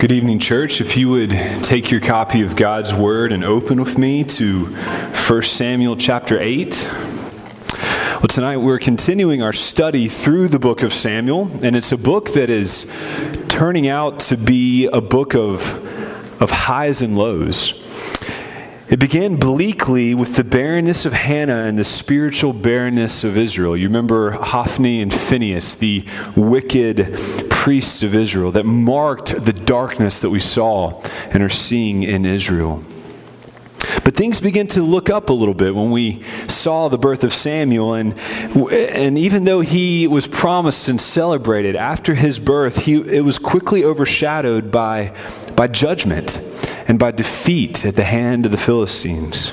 Good evening, church. If you would take your copy of God's Word and open with me to 1 Samuel chapter 8. Well, tonight we're continuing our study through the book of Samuel, and it's a book that is turning out to be a book of, of highs and lows. It began bleakly with the barrenness of Hannah and the spiritual barrenness of Israel. You remember Hophni and Phinehas, the wicked priests of Israel, that marked the darkness that we saw and are seeing in Israel. But things begin to look up a little bit when we saw the birth of Samuel. And, and even though he was promised and celebrated after his birth, he, it was quickly overshadowed by, by judgment and by defeat at the hand of the Philistines.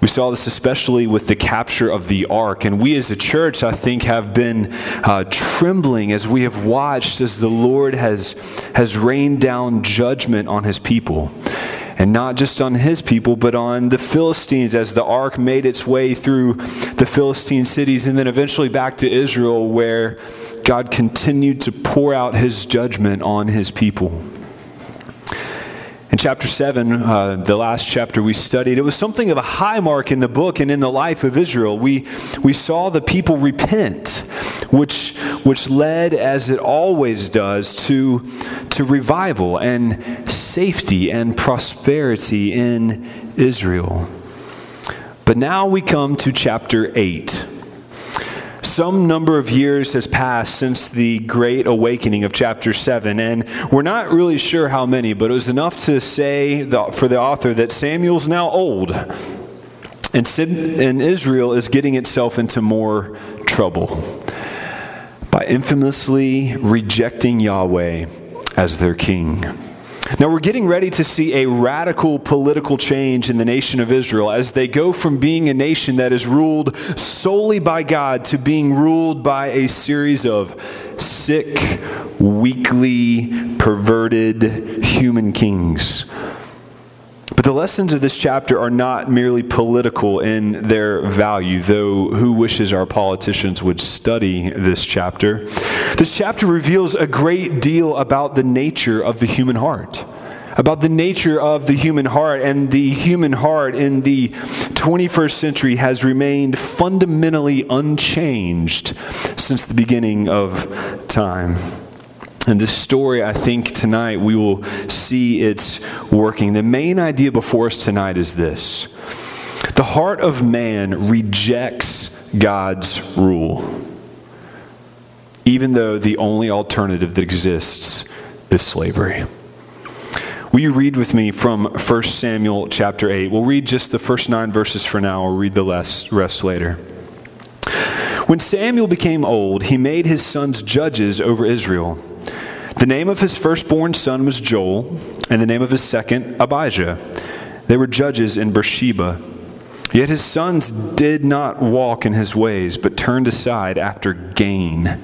We saw this especially with the capture of the ark. And we as a church, I think, have been uh, trembling as we have watched as the Lord has, has rained down judgment on his people. And not just on his people, but on the Philistines as the ark made its way through the Philistine cities and then eventually back to Israel, where God continued to pour out his judgment on his people. In chapter 7, uh, the last chapter we studied, it was something of a high mark in the book and in the life of Israel. We, we saw the people repent, which, which led, as it always does, to, to revival and safety and prosperity in Israel. But now we come to chapter 8 some number of years has passed since the great awakening of chapter 7, and we're not really sure how many, but it was enough to say for the author that Samuel's now old, and, and Israel is getting itself into more trouble by infamously rejecting Yahweh as their king. Now, we're getting ready to see a radical political change in the nation of Israel as they go from being a nation that is ruled solely by God to being ruled by a series of sick, weakly, perverted human kings. But the lessons of this chapter are not merely political in their value, though who wishes our politicians would study this chapter? This chapter reveals a great deal about the nature of the human heart about the nature of the human heart. And the human heart in the 21st century has remained fundamentally unchanged since the beginning of time. And this story, I think tonight we will see it's working. The main idea before us tonight is this the heart of man rejects God's rule, even though the only alternative that exists is slavery. Will you read with me from 1 Samuel chapter 8? We'll read just the first nine verses for now, we'll read the rest later. When Samuel became old, he made his sons judges over Israel. The name of his firstborn son was Joel, and the name of his second, Abijah. They were judges in Beersheba. Yet his sons did not walk in his ways, but turned aside after gain.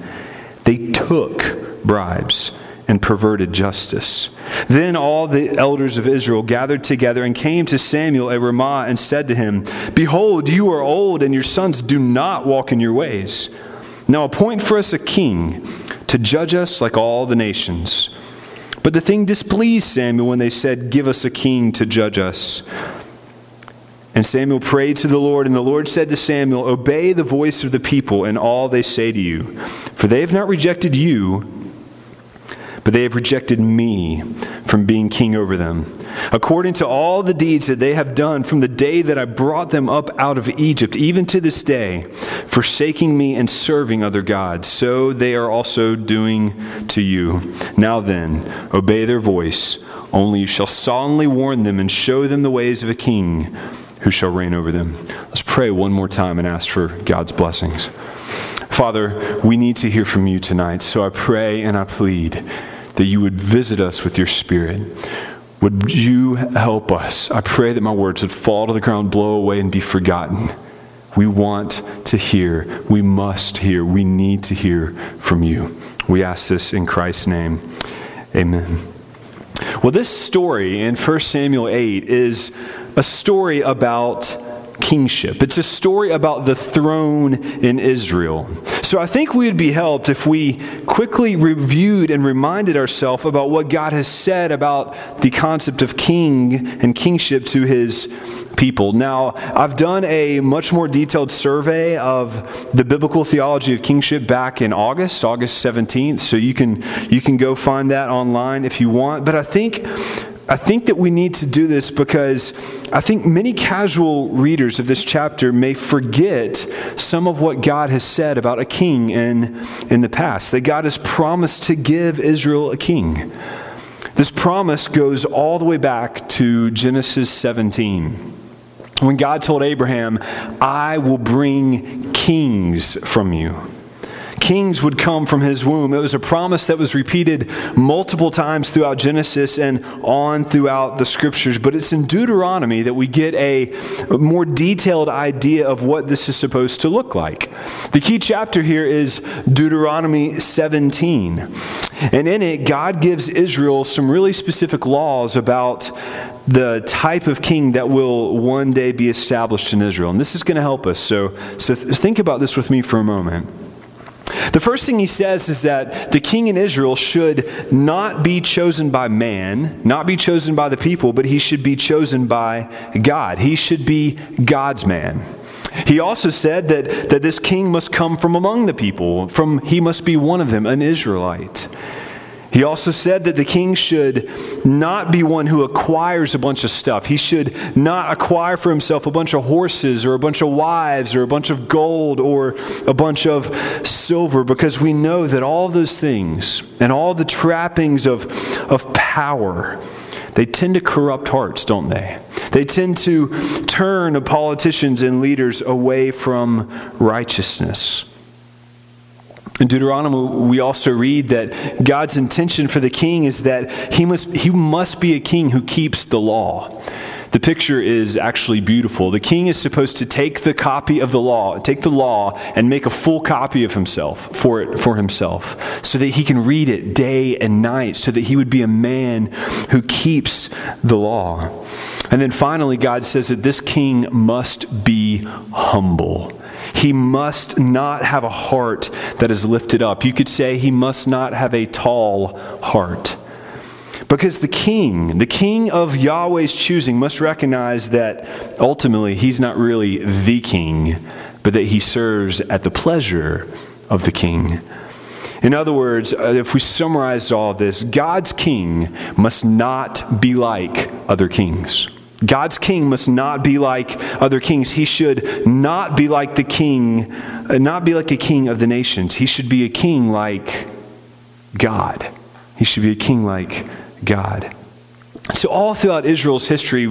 They took bribes and perverted justice. Then all the elders of Israel gathered together and came to Samuel at Ramah and said to him, Behold, you are old, and your sons do not walk in your ways. Now appoint for us a king to judge us like all the nations. But the thing displeased Samuel when they said, Give us a king to judge us. And Samuel prayed to the Lord, and the Lord said to Samuel, Obey the voice of the people and all they say to you, for they have not rejected you but they have rejected me from being king over them. According to all the deeds that they have done from the day that I brought them up out of Egypt, even to this day, forsaking me and serving other gods, so they are also doing to you. Now then, obey their voice, only you shall solemnly warn them and show them the ways of a king who shall reign over them. Let's pray one more time and ask for God's blessings. Father, we need to hear from you tonight, so I pray and I plead that you would visit us with your Spirit. Would you help us? I pray that my words would fall to the ground, blow away, and be forgotten. We want to hear. We must hear. We need to hear from you. We ask this in Christ's name. Amen. Well, this story in 1 Samuel 8 is a story about kingship. It's a story about the throne in Israel. So I think we would be helped if we quickly reviewed and reminded ourselves about what God has said about the concept of king and kingship to his people. Now, I've done a much more detailed survey of the biblical theology of kingship back in August, August 17th, so you can you can go find that online if you want. But I think I think that we need to do this because I think many casual readers of this chapter may forget some of what God has said about a king in, in the past, that God has promised to give Israel a king. This promise goes all the way back to Genesis 17. When God told Abraham, I will bring kings from you kings would come from his womb. It was a promise that was repeated multiple times throughout Genesis and on throughout the scriptures. But it's in Deuteronomy that we get a more detailed idea of what this is supposed to look like. The key chapter here is Deuteronomy 17. And in it, God gives Israel some really specific laws about the type of king that will one day be established in Israel. And this is going to help us. So, so think about this with me for a moment. The first thing he says is that the king in Israel should not be chosen by man, not be chosen by the people, but he should be chosen by God. He should be God's man. He also said that, that this king must come from among the people, from he must be one of them, an Israelite. He also said that the king should not be one who acquires a bunch of stuff. He should not acquire for himself a bunch of horses or a bunch of wives or a bunch of gold or a bunch of silver because we know that all those things and all the trappings of, of power, they tend to corrupt hearts, don't they? They tend to turn politicians and leaders away from righteousness. In Deuteronomy, we also read that God's intention for the king is that he must, he must be a king who keeps the law. The picture is actually beautiful. The king is supposed to take the copy of the law, take the law, and make a full copy of himself for it for himself, so that he can read it day and night, so that he would be a man who keeps the law. And then finally, God says that this king must be humble. He must not have a heart that is lifted up. You could say he must not have a tall heart. Because the king, the king of Yahweh's choosing, must recognize that ultimately he's not really the king, but that he serves at the pleasure of the king. In other words, uh, if we summarize all this, God's king must not be like other kings. God's king must not be like other kings. He should not be like the king, uh, not be like a king of the nations. He should be a king like God. He should be a king like God. So all throughout Israel's history,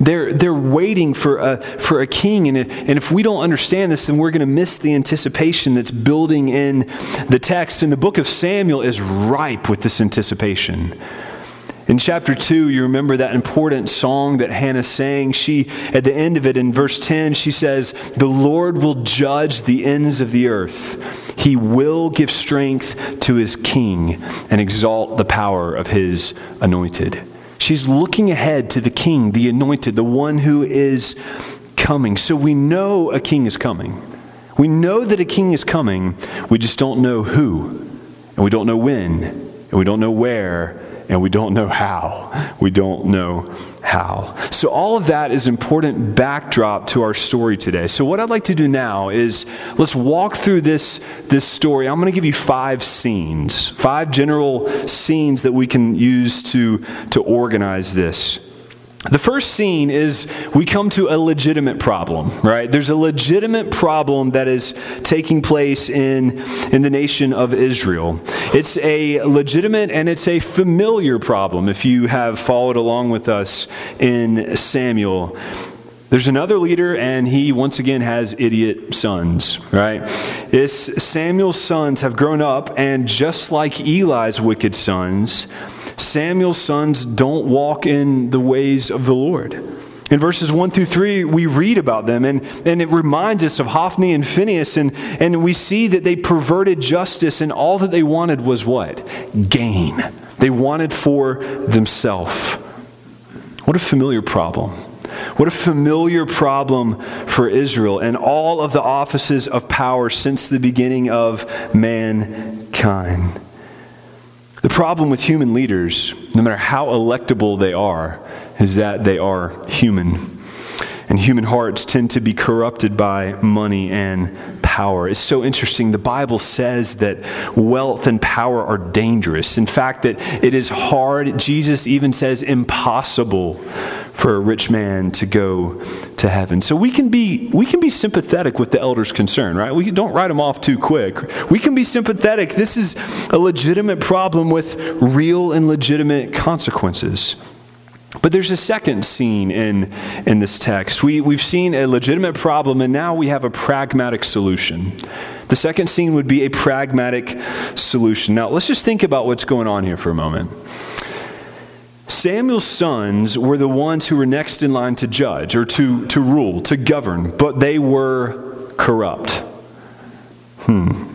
they're, they're waiting for a, for a king. And, and if we don't understand this, then we're going to miss the anticipation that's building in the text. And the book of Samuel is ripe with this anticipation. In chapter 2, you remember that important song that Hannah sang. She, at the end of it, in verse 10, she says, The Lord will judge the ends of the earth. He will give strength to his king and exalt the power of his anointed. She's looking ahead to the king, the anointed, the one who is coming. So we know a king is coming. We know that a king is coming. We just don't know who, and we don't know when, and we don't know where and we don't know how. We don't know how. So, all of that is important backdrop to our story today. So, what I'd like to do now is let's walk through this, this story. I'm going to give you five scenes, five general scenes that we can use to, to organize this. The first scene is we come to a legitimate problem, right? There's a legitimate problem that is taking place in, in the nation of Israel. It's a legitimate and it's a familiar problem if you have followed along with us in Samuel. There's another leader, and he once again has idiot sons, right? This Samuel's sons have grown up, and just like Eli's wicked sons, Samuel's sons don't walk in the ways of the Lord. In verses 1 through 3, we read about them, and, and it reminds us of Hophni and Phinehas, and, and we see that they perverted justice, and all that they wanted was what? Gain. They wanted for themselves. What a familiar problem. What a familiar problem for Israel and all of the offices of power since the beginning of mankind. The problem with human leaders, no matter how electable they are, is that they are human. And human hearts tend to be corrupted by money and power. It's so interesting. The Bible says that wealth and power are dangerous. In fact, that it is hard, Jesus even says impossible for a rich man to go to heaven. So we can be we can be sympathetic with the elder's concern, right? We don't write them off too quick. We can be sympathetic. This is a legitimate problem with real and legitimate consequences. But there's a second scene in, in this text. We, we've seen a legitimate problem, and now we have a pragmatic solution. The second scene would be a pragmatic solution. Now, let's just think about what's going on here for a moment. Samuel's sons were the ones who were next in line to judge or to, to rule, to govern, but they were corrupt. Hmm.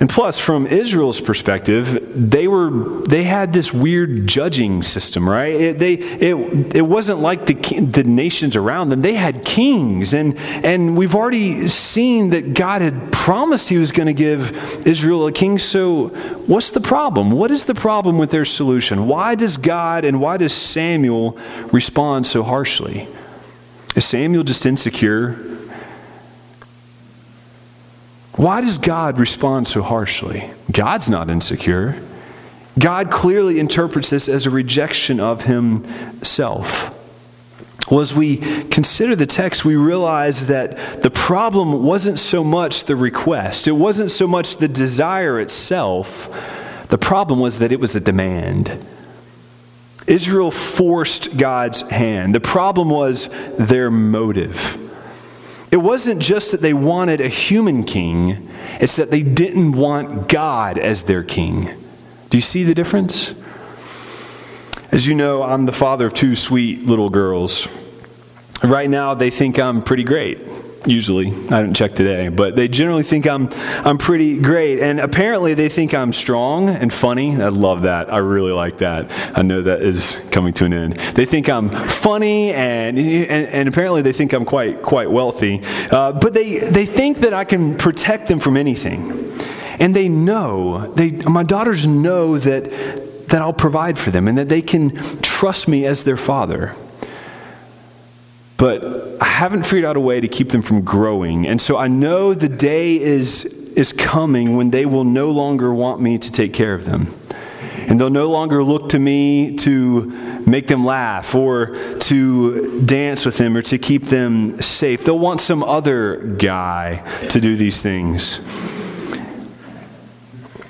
And plus, from Israel's perspective, they were they had this weird judging system, right? It, they it, it wasn't like the the nations around them. They had kings, and and we've already seen that God had promised He was going to give Israel a king. So, what's the problem? What is the problem with their solution? Why does God and why does Samuel respond so harshly? Is Samuel just insecure? Why does God respond so harshly? God's not insecure. God clearly interprets this as a rejection of himself. Well, as we consider the text, we realize that the problem wasn't so much the request, it wasn't so much the desire itself. The problem was that it was a demand. Israel forced God's hand. The problem was their motive. It wasn't just that they wanted a human king, it's that they didn't want God as their king. Do you see the difference? As you know, I'm the father of two sweet little girls. Right now, they think I'm pretty great. Usually, I didn't check today, but they generally think I'm I'm pretty great, and apparently they think I'm strong and funny. I love that. I really like that. I know that is coming to an end. They think I'm funny, and and, and apparently they think I'm quite quite wealthy. Uh, but they they think that I can protect them from anything, and they know they my daughters know that that I'll provide for them, and that they can trust me as their father. But I haven't figured out a way to keep them from growing. And so I know the day is, is coming when they will no longer want me to take care of them. And they'll no longer look to me to make them laugh or to dance with them or to keep them safe. They'll want some other guy to do these things.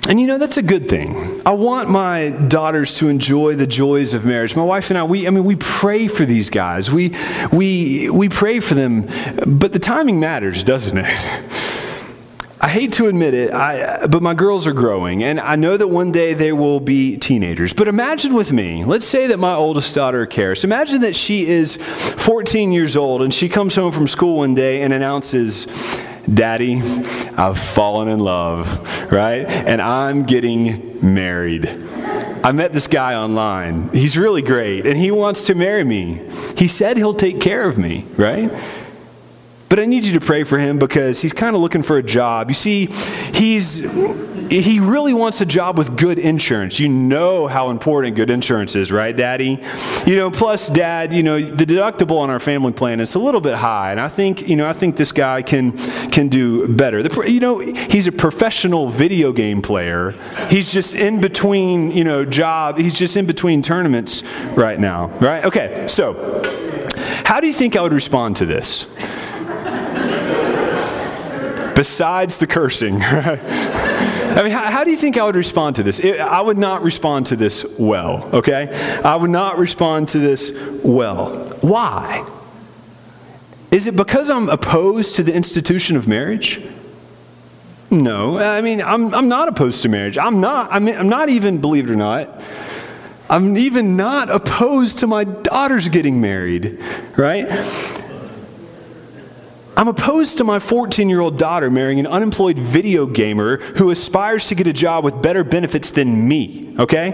And you know, that's a good thing. I want my daughters to enjoy the joys of marriage. My wife and I, we, I mean, we pray for these guys. We, we, we pray for them, but the timing matters, doesn't it? I hate to admit it, I, but my girls are growing, and I know that one day they will be teenagers. But imagine with me, let's say that my oldest daughter, Karis, imagine that she is 14 years old and she comes home from school one day and announces, Daddy, I've fallen in love, right? And I'm getting married. I met this guy online. He's really great, and he wants to marry me. He said he'll take care of me, right? But I need you to pray for him because he's kind of looking for a job. You see, he's he really wants a job with good insurance. You know how important good insurance is, right, Daddy? You know, plus, Dad, you know the deductible on our family plan is a little bit high, and I think you know I think this guy can can do better. The, you know, he's a professional video game player. He's just in between, you know, job. He's just in between tournaments right now, right? Okay, so how do you think I would respond to this? besides the cursing. I mean, how, how, do you think I would respond to this? It, I would not respond to this well, okay? I would not respond to this well. Why? Is it because I'm opposed to the institution of marriage? No. I mean, I'm, I'm not opposed to marriage. I'm not, I mean, I'm not even, believe it or not, I'm even not opposed to my daughters getting married, right? I'm opposed to my 14 year old daughter marrying an unemployed video gamer who aspires to get a job with better benefits than me, okay?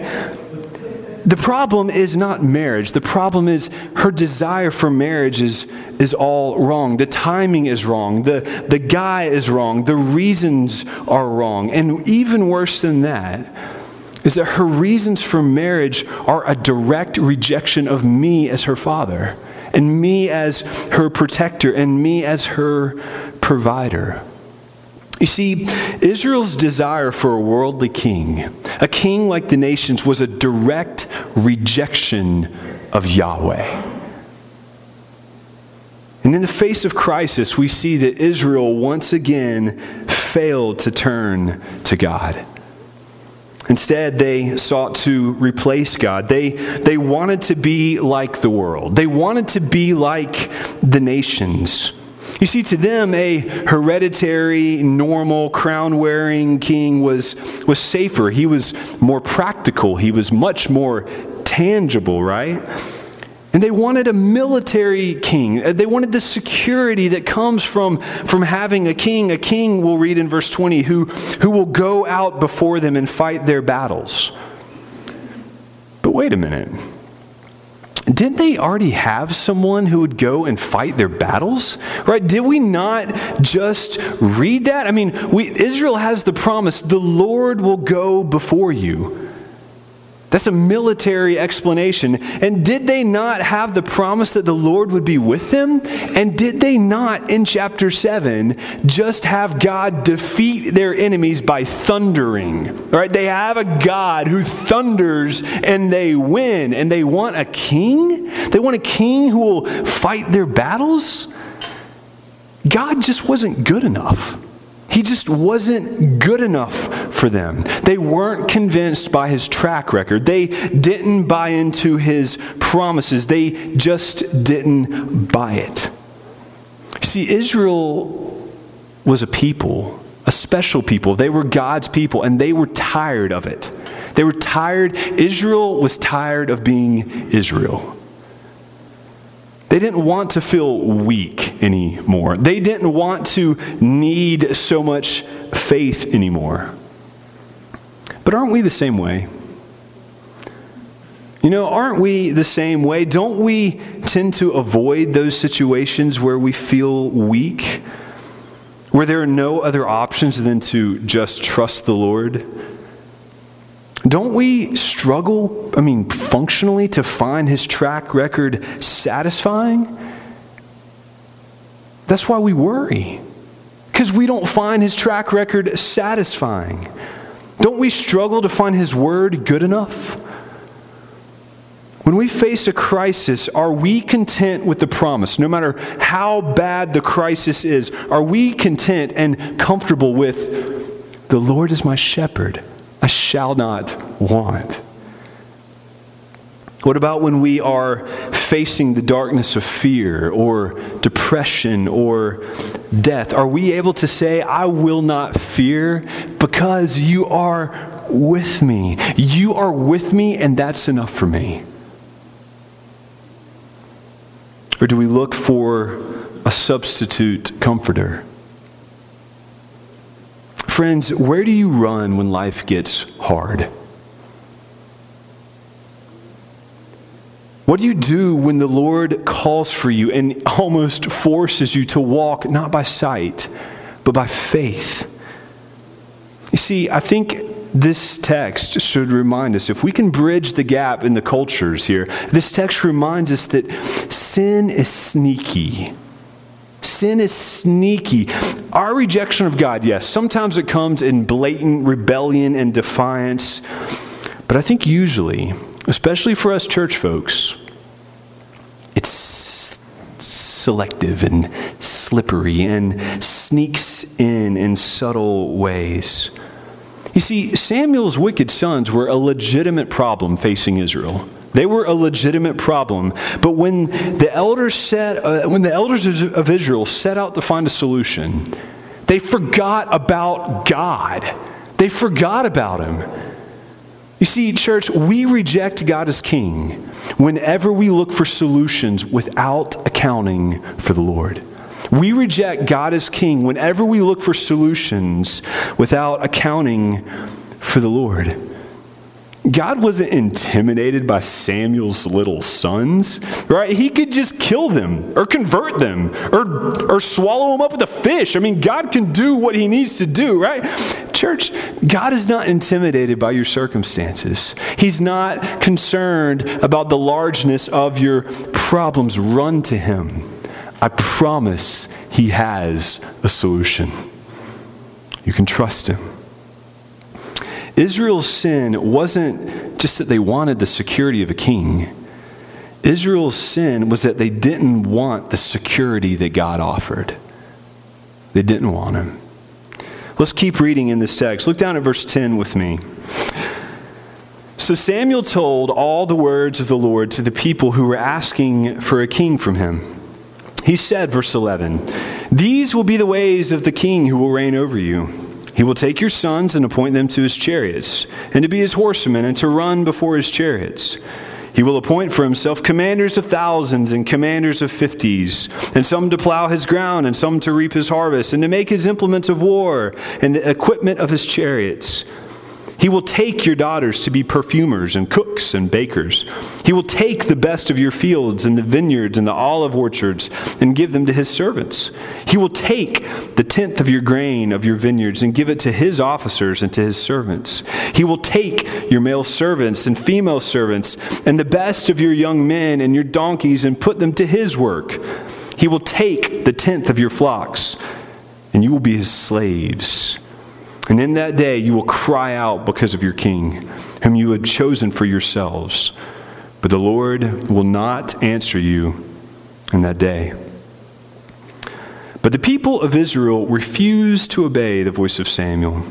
the problem is not marriage. The problem is her desire for marriage is, is all wrong. The timing is wrong. The, the guy is wrong. The reasons are wrong. And even worse than that is that her reasons for marriage are a direct rejection of me as her father, and me as her protector, and me as her provider. You see, Israel's desire for a worldly king, a king like the nations, was a direct rejection of Yahweh. And in the face of crisis, we see that Israel once again failed to turn to God. Instead, they sought to replace God. They, they wanted to be like the world, they wanted to be like the nations. You see, to them, a hereditary, normal, crown wearing king was, was safer. He was more practical. He was much more tangible, right? And they wanted a military king. Uh, they wanted the security that comes from, from having a king. A king, we'll read in verse 20, who, who will go out before them and fight their battles. But wait a minute. Didn't they already have someone who would go and fight their battles? Right? Did we not just read that? I mean, we, Israel has the promise the Lord will go before you. That's a military explanation. And did they not have the promise that the Lord would be with them? And did they not, in chapter 7, just have God defeat their enemies by thundering? Right? They have a God who thunders and they win. And they want a king? They want a king who will fight their battles? God just wasn't good enough. He just wasn't good enough for them. They weren't convinced by his track record. They didn't buy into his promises. They just didn't buy it. See, Israel was a people, a special people. They were God's people, and they were tired of it. They were tired. Israel was tired of being Israel. They didn't want to feel weak anymore. They didn't want to need so much faith anymore. But aren't we the same way? You know, aren't we the same way? Don't we tend to avoid those situations where we feel weak, where there are no other options than to just trust the Lord? Don't we struggle, I mean, functionally, to find his track record satisfying? That's why we worry, because we don't find his track record satisfying. Don't we struggle to find his word good enough? When we face a crisis, are we content with the promise? No matter how bad the crisis is, are we content and comfortable with the Lord is my shepherd? I shall not want. What about when we are facing the darkness of fear or depression or death? Are we able to say, I will not fear because you are with me? You are with me, and that's enough for me. Or do we look for a substitute comforter? Friends, where do you run when life gets hard? What do you do when the Lord calls for you and almost forces you to walk not by sight, but by faith? You see, I think this text should remind us if we can bridge the gap in the cultures here, this text reminds us that sin is sneaky. Sin is sneaky. Our rejection of God, yes, sometimes it comes in blatant rebellion and defiance. But I think usually, especially for us church folks, it's selective and slippery and sneaks in in subtle ways. You see, Samuel's wicked sons were a legitimate problem facing Israel. They were a legitimate problem. But when the elders set, uh, when the elders of Israel set out to find a solution, they forgot about God. They forgot about him. You see, church, we reject God as king whenever we look for solutions without accounting for the Lord. We reject God as king whenever we look for solutions without accounting for the Lord. God wasn't intimidated by Samuel's little sons, right? He could just kill them or convert them or, or swallow them up with a fish. I mean, God can do what he needs to do, right? Church, God is not intimidated by your circumstances. He's not concerned about the largeness of your problems. Run to him. I promise he has a solution. You can trust him. Israel's sin wasn't just that they wanted the security of a king. Israel's sin was that they didn't want the security that God offered. They didn't want him. Let's keep reading in this text. Look down at verse 10 with me. So Samuel told all the words of the Lord to the people who were asking for a king from him. He said, verse 11, These will be the ways of the king who will reign over you. He will take your sons and appoint them to his chariots, and to be his horsemen, and to run before his chariots. He will appoint for himself commanders of thousands and commanders of fifties, and some to plow his ground, and some to reap his harvest, and to make his implements of war, and the equipment of his chariots. He will take your daughters to be perfumers and cooks and bakers. He will take the best of your fields and the vineyards and the olive orchards and give them to his servants. He will take the tenth of your grain of your vineyards and give it to his officers and to his servants. He will take your male servants and female servants and the best of your young men and your donkeys and put them to his work. He will take the tenth of your flocks and you will be his slaves. And in that day you will cry out because of your king, whom you had chosen for yourselves. But the Lord will not answer you in that day. But the people of Israel refused to obey the voice of Samuel.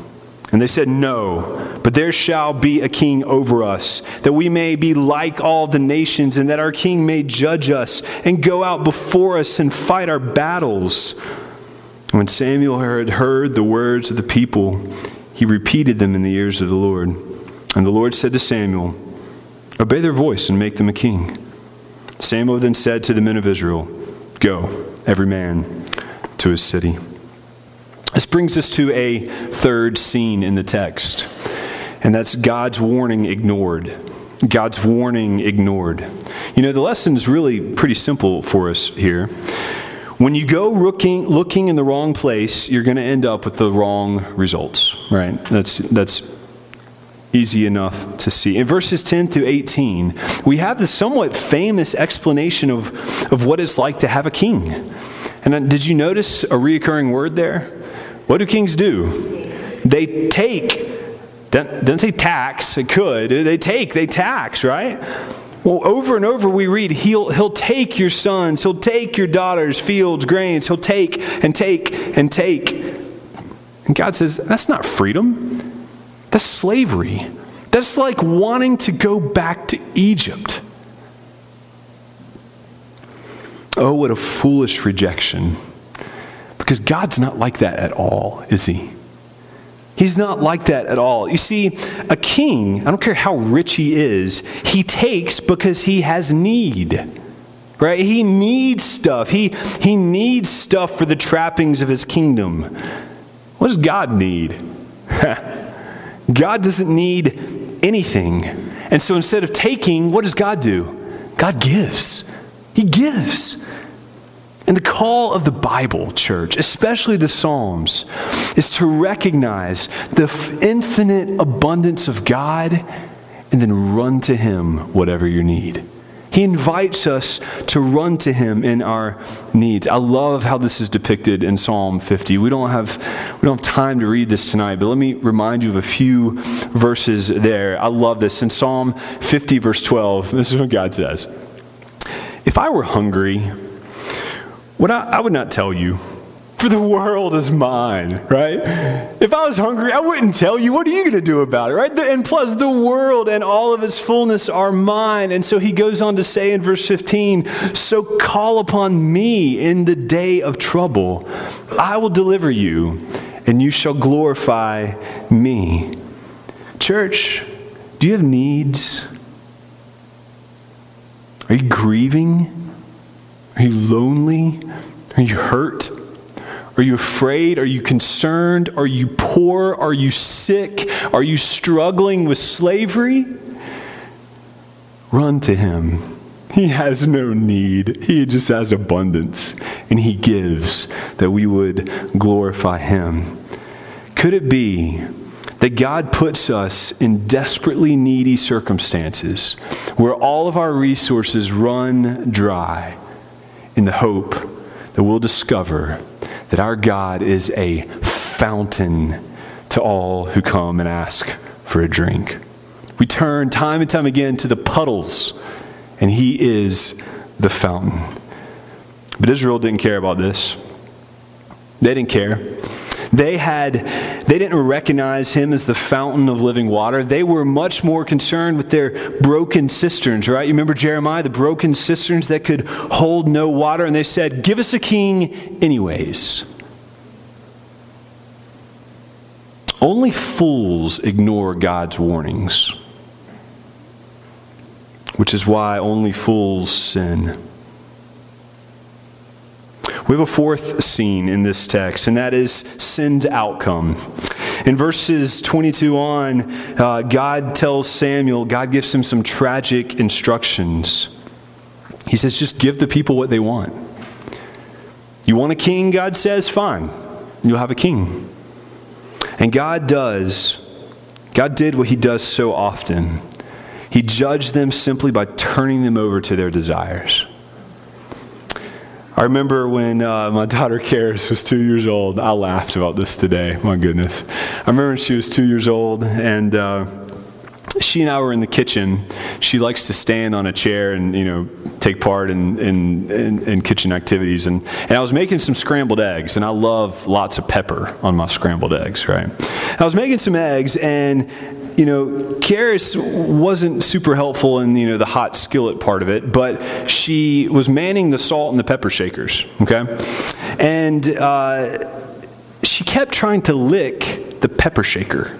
And they said, No, but there shall be a king over us, that we may be like all the nations, and that our king may judge us and go out before us and fight our battles. When Samuel had heard the words of the people, he repeated them in the ears of the Lord. And the Lord said to Samuel, Obey their voice and make them a king. Samuel then said to the men of Israel, Go, every man to his city. This brings us to a third scene in the text, and that's God's warning ignored. God's warning ignored. You know, the lesson is really pretty simple for us here. When you go looking, looking in the wrong place, you're going to end up with the wrong results, right? That's, that's easy enough to see. In verses 10 through 18, we have the somewhat famous explanation of, of what it's like to have a king. And did you notice a reoccurring word there? What do kings do? They take, doesn't say tax, it could. They take, they tax, right? Well, over and over we read, he'll, he'll take your sons, He'll take your daughters, fields, grains, He'll take and take and take. And God says, that's not freedom, that's slavery. That's like wanting to go back to Egypt. Oh, what a foolish rejection. Because God's not like that at all, is He? He's not like that at all. You see, a king, I don't care how rich he is, he takes because he has need. Right? He needs stuff. He, he needs stuff for the trappings of his kingdom. What does God need? God doesn't need anything. And so instead of taking, what does God do? God gives. He gives. And the call of the Bible, church, especially the Psalms, is to recognize the infinite abundance of God and then run to Him whatever your need. He invites us to run to him in our needs. I love how this is depicted in Psalm 50. We don't have we don't have time to read this tonight, but let me remind you of a few verses there. I love this. In Psalm 50 verse 12, this is what God says. If I were hungry, would I, I would not tell you, for the world is mine, right? If I was hungry, I wouldn't tell you. What are you going to do about it, right? And plus, the world and all of its fullness are mine. And so he goes on to say in verse 15, So call upon me in the day of trouble. I will deliver you, and you shall glorify me. Church, do you have needs? Are you grieving? Are you lonely? Are you hurt? Are you afraid? Are you concerned? Are you poor? Are you sick? Are you struggling with slavery? Run to him. He has no need. He just has abundance, and He gives that we would glorify Him. Could it be that God puts us in desperately needy circumstances where all of our resources run dry in the hope that we'll discover that our God is a fountain to all who come and ask for a drink? We turn time and time again to the puddles, and He is the fountain. But Israel didn't care about this. They didn't care. They had they didn't recognize him as the fountain of living water. They were much more concerned with their broken cisterns, right? You remember Jeremiah, the broken cisterns that could hold no water and they said, "Give us a king anyways." Only fools ignore God's warnings which is why only fools sin. We have a fourth scene in this text, and that is sin's outcome. In verses 22 on, uh, God tells Samuel, God gives him some tragic instructions. He says, just give the people what they want. You want a king, God says, fine, you'll have a king. And God does, God did what he does so often. He judged them simply by turning them over to their desires. I remember when uh, my daughter Karis was two years old. I laughed about this today. My goodness. I remember when she was two years old, and uh, she and I were in the kitchen. She likes to stand on a chair and you know take part in, in, in, in kitchen activities. And, and I was making some scrambled eggs, and I love lots of pepper on my scrambled eggs. Right? I was making some eggs, and you know, Karis wasn't super helpful in, you know, the hot skillet part of it, but she was manning the salt and the pepper shakers, okay? And uh, she kept trying to lick the pepper shaker.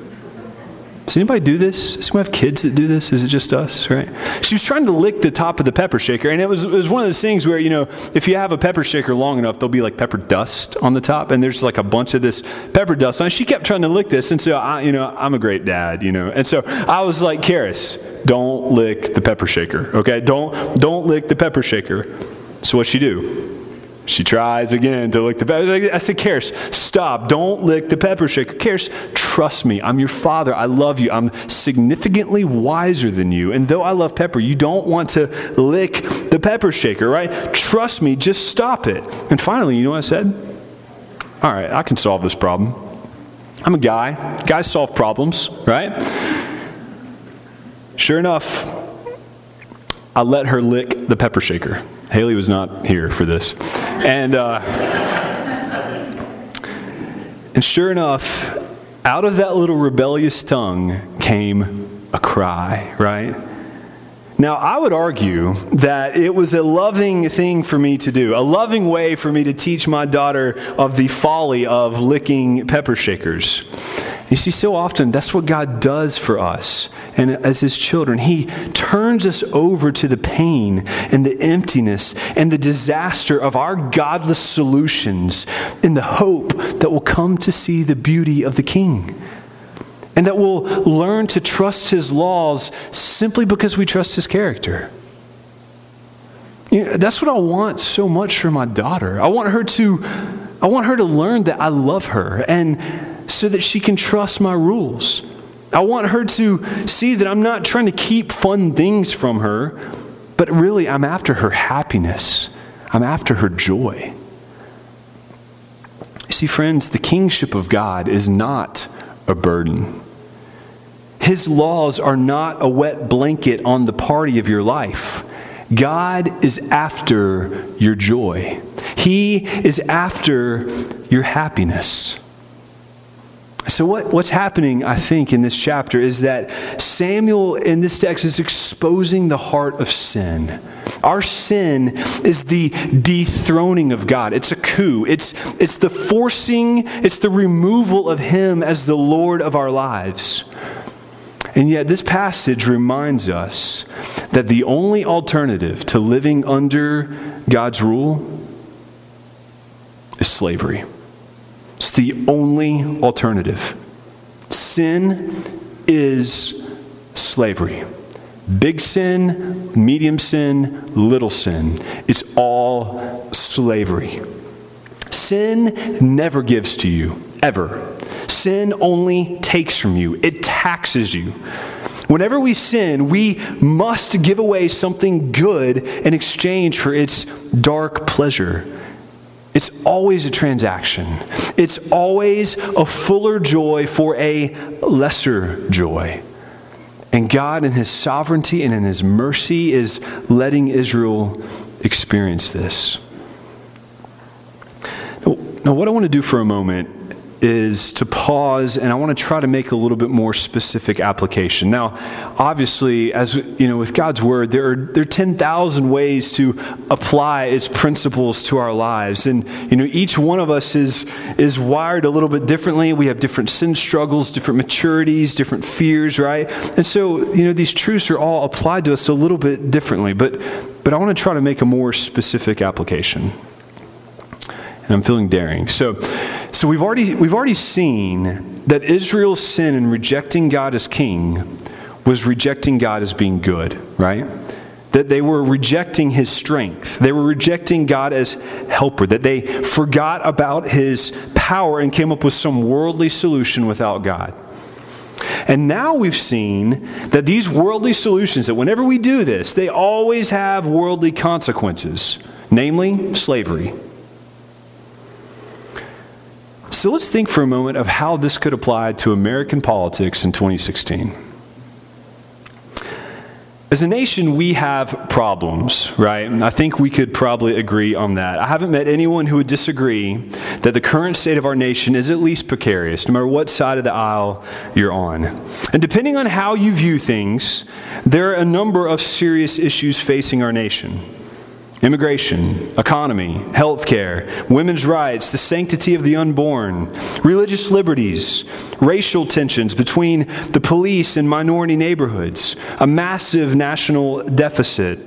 Does anybody do this? Does anyone have kids that do this? Is it just us, right? She was trying to lick the top of the pepper shaker, and it was, it was one of those things where, you know, if you have a pepper shaker long enough, there'll be like pepper dust on the top, and there's like a bunch of this pepper dust on She kept trying to lick this, and so, I, you know, I'm a great dad, you know, and so I was like, Karis, don't lick the pepper shaker, okay? Don't, don't lick the pepper shaker. So what she do? She tries again to lick the pepper. I said, Karis, stop. Don't lick the pepper shaker. Karis, trust me. I'm your father. I love you. I'm significantly wiser than you. And though I love pepper, you don't want to lick the pepper shaker, right? Trust me. Just stop it. And finally, you know what I said? All right, I can solve this problem. I'm a guy. Guys solve problems, right? Sure enough, I let her lick the pepper shaker. Haley was not here for this. And, uh, and sure enough, out of that little rebellious tongue came a cry, right? Now, I would argue that it was a loving thing for me to do, a loving way for me to teach my daughter of the folly of licking pepper shakers. You see, so often that's what God does for us. And as His children, He turns us over to the pain and the emptiness and the disaster of our godless solutions in the hope that we'll come to see the beauty of the King. And that we'll learn to trust His laws simply because we trust His character. You know, that's what I want so much for my daughter. I want her to, I want her to learn that I love her and so that she can trust my rules. I want her to see that I'm not trying to keep fun things from her, but really I'm after her happiness. I'm after her joy. See, friends, the kingship of God is not a burden. His laws are not a wet blanket on the party of your life. God is after your joy. He is after your happiness. So, what, what's happening, I think, in this chapter is that Samuel in this text is exposing the heart of sin. Our sin is the dethroning of God. It's a coup. It's, it's the forcing, it's the removal of Him as the Lord of our lives. And yet, this passage reminds us that the only alternative to living under God's rule is slavery. It's the only alternative. Sin is slavery. Big sin, medium sin, little sin. It's all slavery. Sin never gives to you, ever. Sin only takes from you, it taxes you. Whenever we sin, we must give away something good in exchange for its dark pleasure. It's always a transaction. It's always a fuller joy for a lesser joy. And God, in His sovereignty and in His mercy, is letting Israel experience this. Now, what I want to do for a moment is to pause and I want to try to make a little bit more specific application. Now, obviously, as you know, with God's word, there are there are 10,000 ways to apply its principles to our lives. And you know, each one of us is is wired a little bit differently. We have different sin struggles, different maturities, different fears, right? And so, you know, these truths are all applied to us a little bit differently, but but I want to try to make a more specific application. And I'm feeling daring. So, so we've already, we've already seen that Israel's sin in rejecting God as king was rejecting God as being good, right? That they were rejecting his strength. They were rejecting God as helper. That they forgot about his power and came up with some worldly solution without God. And now we've seen that these worldly solutions, that whenever we do this, they always have worldly consequences, namely slavery. So let's think for a moment of how this could apply to American politics in 2016. As a nation, we have problems, right? I think we could probably agree on that. I haven't met anyone who would disagree that the current state of our nation is at least precarious, no matter what side of the aisle you're on. And depending on how you view things, there are a number of serious issues facing our nation immigration, economy, healthcare, women's rights, the sanctity of the unborn, religious liberties, racial tensions between the police and minority neighborhoods, a massive national deficit,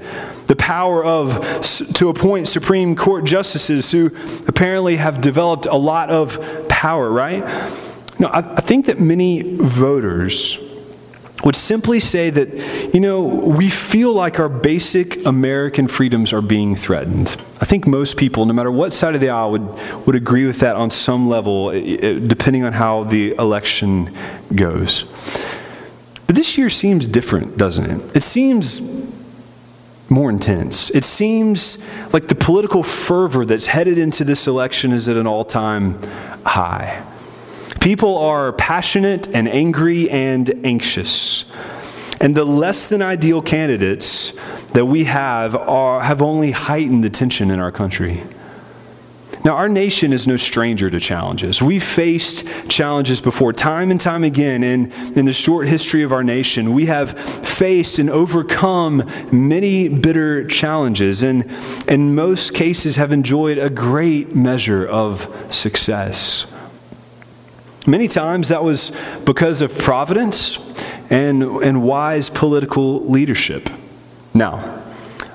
the power of to appoint Supreme Court justices who apparently have developed a lot of power, right? No, I, I think that many voters would simply say that, you know, we feel like our basic American freedoms are being threatened. I think most people, no matter what side of the aisle, would, would agree with that on some level, depending on how the election goes. But this year seems different, doesn't it? It seems more intense. It seems like the political fervor that's headed into this election is at an all time high. People are passionate and angry and anxious. And the less than ideal candidates that we have are, have only heightened the tension in our country. Now, our nation is no stranger to challenges. We've faced challenges before, time and time again, in, in the short history of our nation. We have faced and overcome many bitter challenges, and in most cases, have enjoyed a great measure of success. Many times that was because of providence and, and wise political leadership. Now,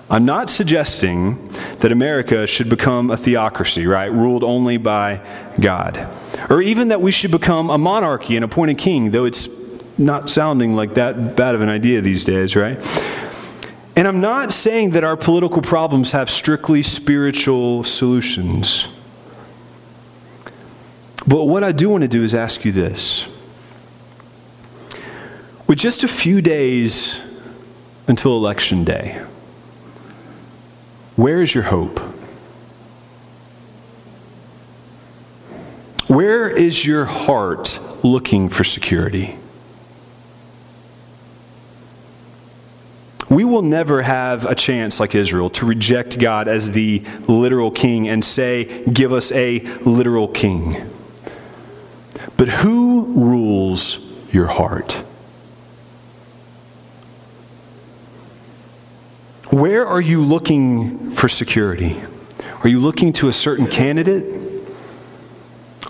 I'm not suggesting that America should become a theocracy, right? Ruled only by God. Or even that we should become a monarchy and appoint a king, though it's not sounding like that bad of an idea these days, right? And I'm not saying that our political problems have strictly spiritual solutions. But what I do want to do is ask you this. With just a few days until Election Day, where is your hope? Where is your heart looking for security? We will never have a chance, like Israel, to reject God as the literal king and say, Give us a literal king. But who rules your heart? Where are you looking for security? Are you looking to a certain candidate?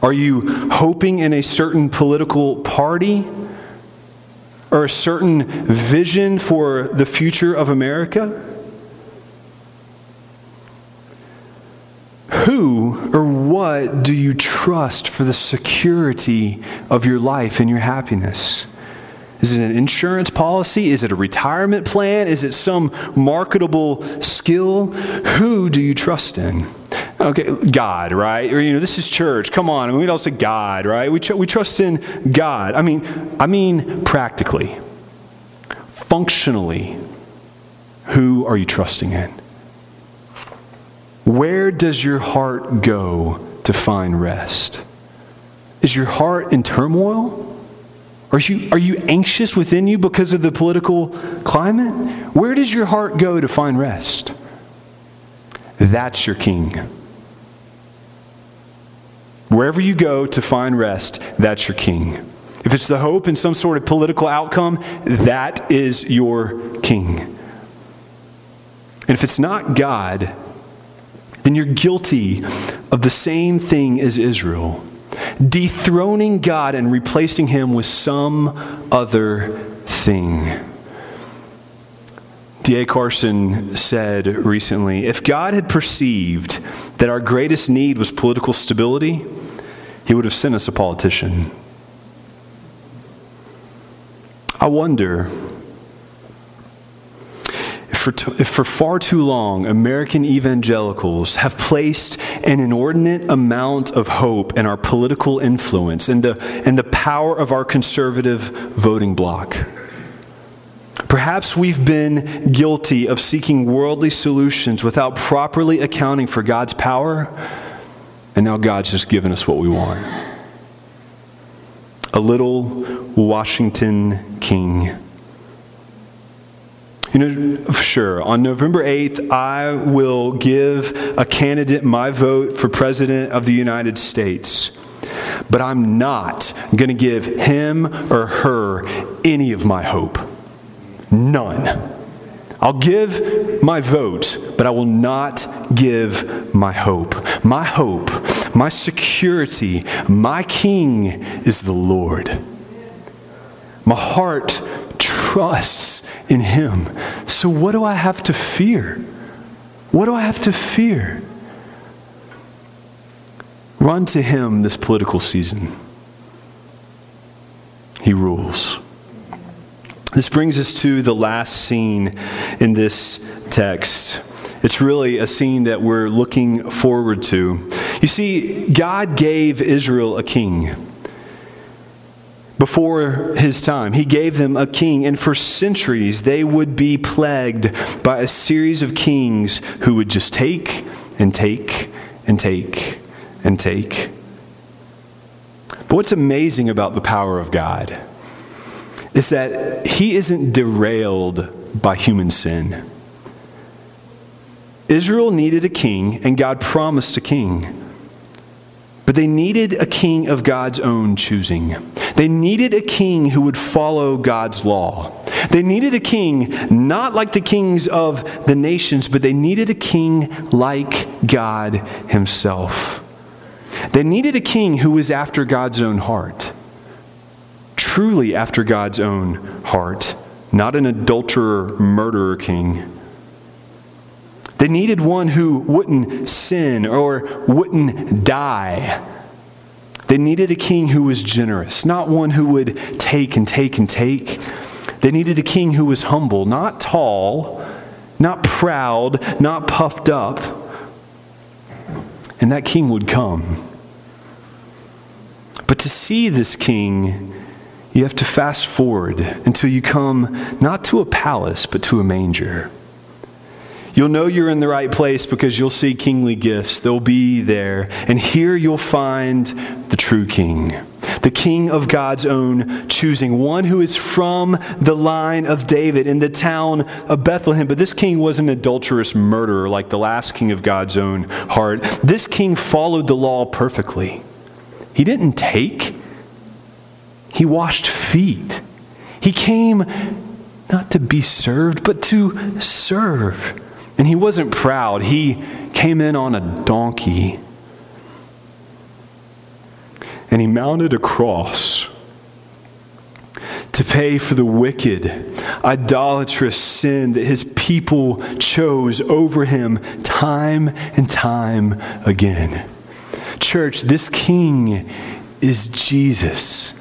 Are you hoping in a certain political party? Or a certain vision for the future of America? Who or what do you trust for the security of your life and your happiness? Is it an insurance policy? Is it a retirement plan? Is it some marketable skill? Who do you trust in? Okay, God, right? Or, you know, this is church. Come on. I mean, we don't say God, right? We, tr- we trust in God. I mean, I mean practically, functionally. Who are you trusting in? Where does your heart go to find rest? Is your heart in turmoil? Are you, are you anxious within you because of the political climate? Where does your heart go to find rest? That's your king. Wherever you go to find rest, that's your king. If it's the hope in some sort of political outcome, that is your king. And if it's not God, then you're guilty of the same thing as Israel dethroning God and replacing him with some other thing. D.A. Carson said recently if God had perceived that our greatest need was political stability, he would have sent us a politician. I wonder for, if for far too long American evangelicals have placed an inordinate amount of hope in our political influence and the, and the power of our conservative voting bloc. Perhaps we've been guilty of seeking worldly solutions without properly accounting for God's power, and now God's just given us what we want. A little Washington king you know, sure, on November 8th, I will give a candidate my vote for President of the United States. But I'm not going to give him or her any of my hope. None. I'll give my vote, but I will not give my hope. My hope, my security, my king is the Lord. My heart trusts in Him. So, what do I have to fear? What do I have to fear? Run to Him this political season. He rules. This brings us to the last scene in this text. It's really a scene that we're looking forward to. You see, God gave Israel a king before his time. He gave them a king, and for centuries they would be plagued by a series of kings who would just take and take and take and take. But what's amazing about the power of God is that he isn't derailed by human sin. Israel needed a king, and God promised a king. But they needed a king of God's own choosing. They needed a king who would follow God's law. They needed a king not like the kings of the nations, but they needed a king like God himself. They needed a king who was after God's own heart, truly after God's own heart, not an adulterer, murderer king they needed one who wouldn't sin or wouldn't die. They needed a king who was generous, not one who would take and take and take. They needed a king who was humble, not tall, not proud, not puffed up. And that king would come. But to see this king, you have to fast forward until you come not to a palace, but to a manger. You'll know you're in the right place because you'll see kingly gifts. They'll be there. And here you'll find the true king, the king of God's own choosing, one who is from the line of David in the town of Bethlehem. But this king was an adulterous murderer like the last king of God's own heart. This king followed the law perfectly. He didn't take, he washed feet. He came not to be served, but to serve and he wasn't proud, he came in on a donkey. And he mounted a cross to pay for the wicked, idolatrous sin that his people chose over him time and time again. Church, this king is Jesus,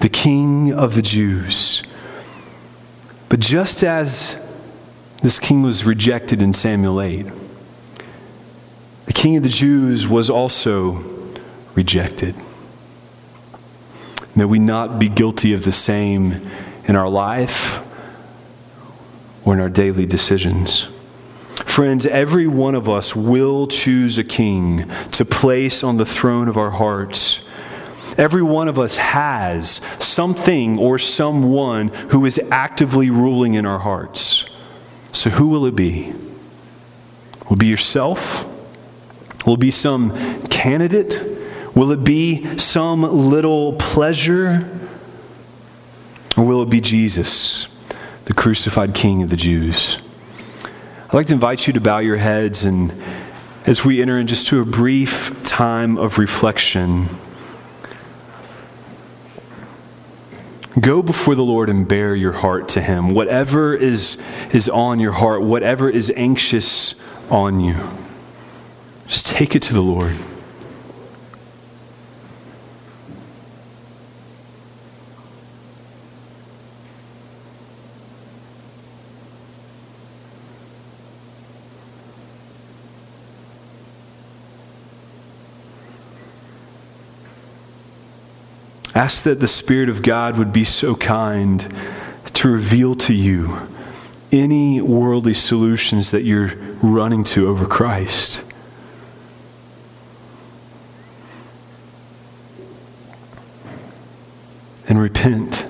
the king of the Jews. But just as this king was rejected in Samuel 8, the king of the Jews was also rejected. May we not be guilty of the same in our life or in our daily decisions. Friends, every one of us will choose a king to place on the throne of our hearts. Every one of us has something or someone who is actively ruling in our hearts. So, who will it be? Will it be yourself? Will it be some candidate? Will it be some little pleasure? Or will it be Jesus, the crucified King of the Jews? I'd like to invite you to bow your heads and as we enter in just to a brief time of reflection, go before the Lord and bare your heart to Him. Whatever is, is on your heart, whatever is anxious on you, just take it to the Lord. Ask that the Spirit of God would be so kind to reveal to you any worldly solutions that you're running to over Christ. And repent.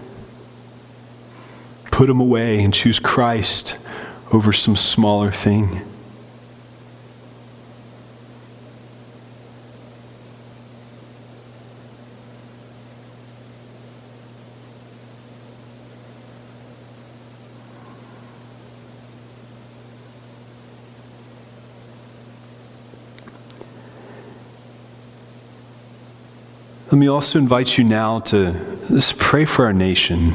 Put them away and choose Christ over some smaller thing. Let me also invite you now to just pray for our nation.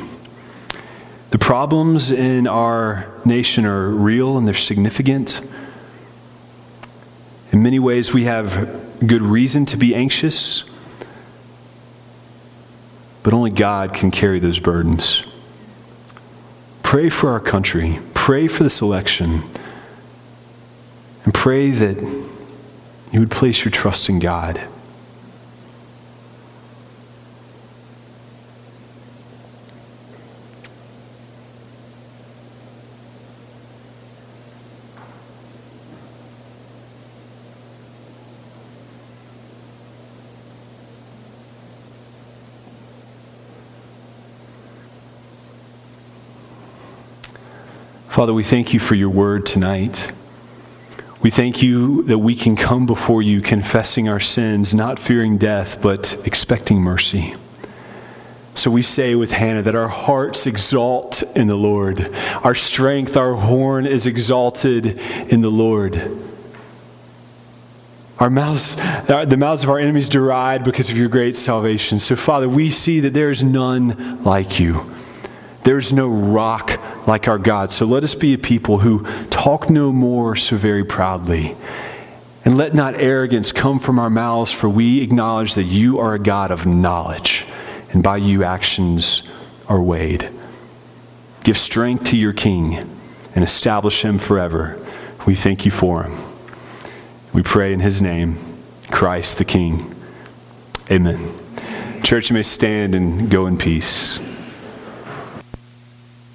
The problems in our nation are real and they're significant. In many ways, we have good reason to be anxious, but only God can carry those burdens. Pray for our country, pray for this election, and pray that you would place your trust in God. Father, we thank you for your word tonight. We thank you that we can come before you confessing our sins, not fearing death, but expecting mercy. So we say with Hannah that our hearts exalt in the Lord. Our strength, our horn is exalted in the Lord. Our mouths, the mouths of our enemies deride because of your great salvation. So, Father, we see that there is none like you. There's no rock like our God. So let us be a people who talk no more so very proudly. And let not arrogance come from our mouths, for we acknowledge that you are a God of knowledge, and by you actions are weighed. Give strength to your King and establish him forever. We thank you for him. We pray in his name, Christ the King. Amen. Church, you may stand and go in peace.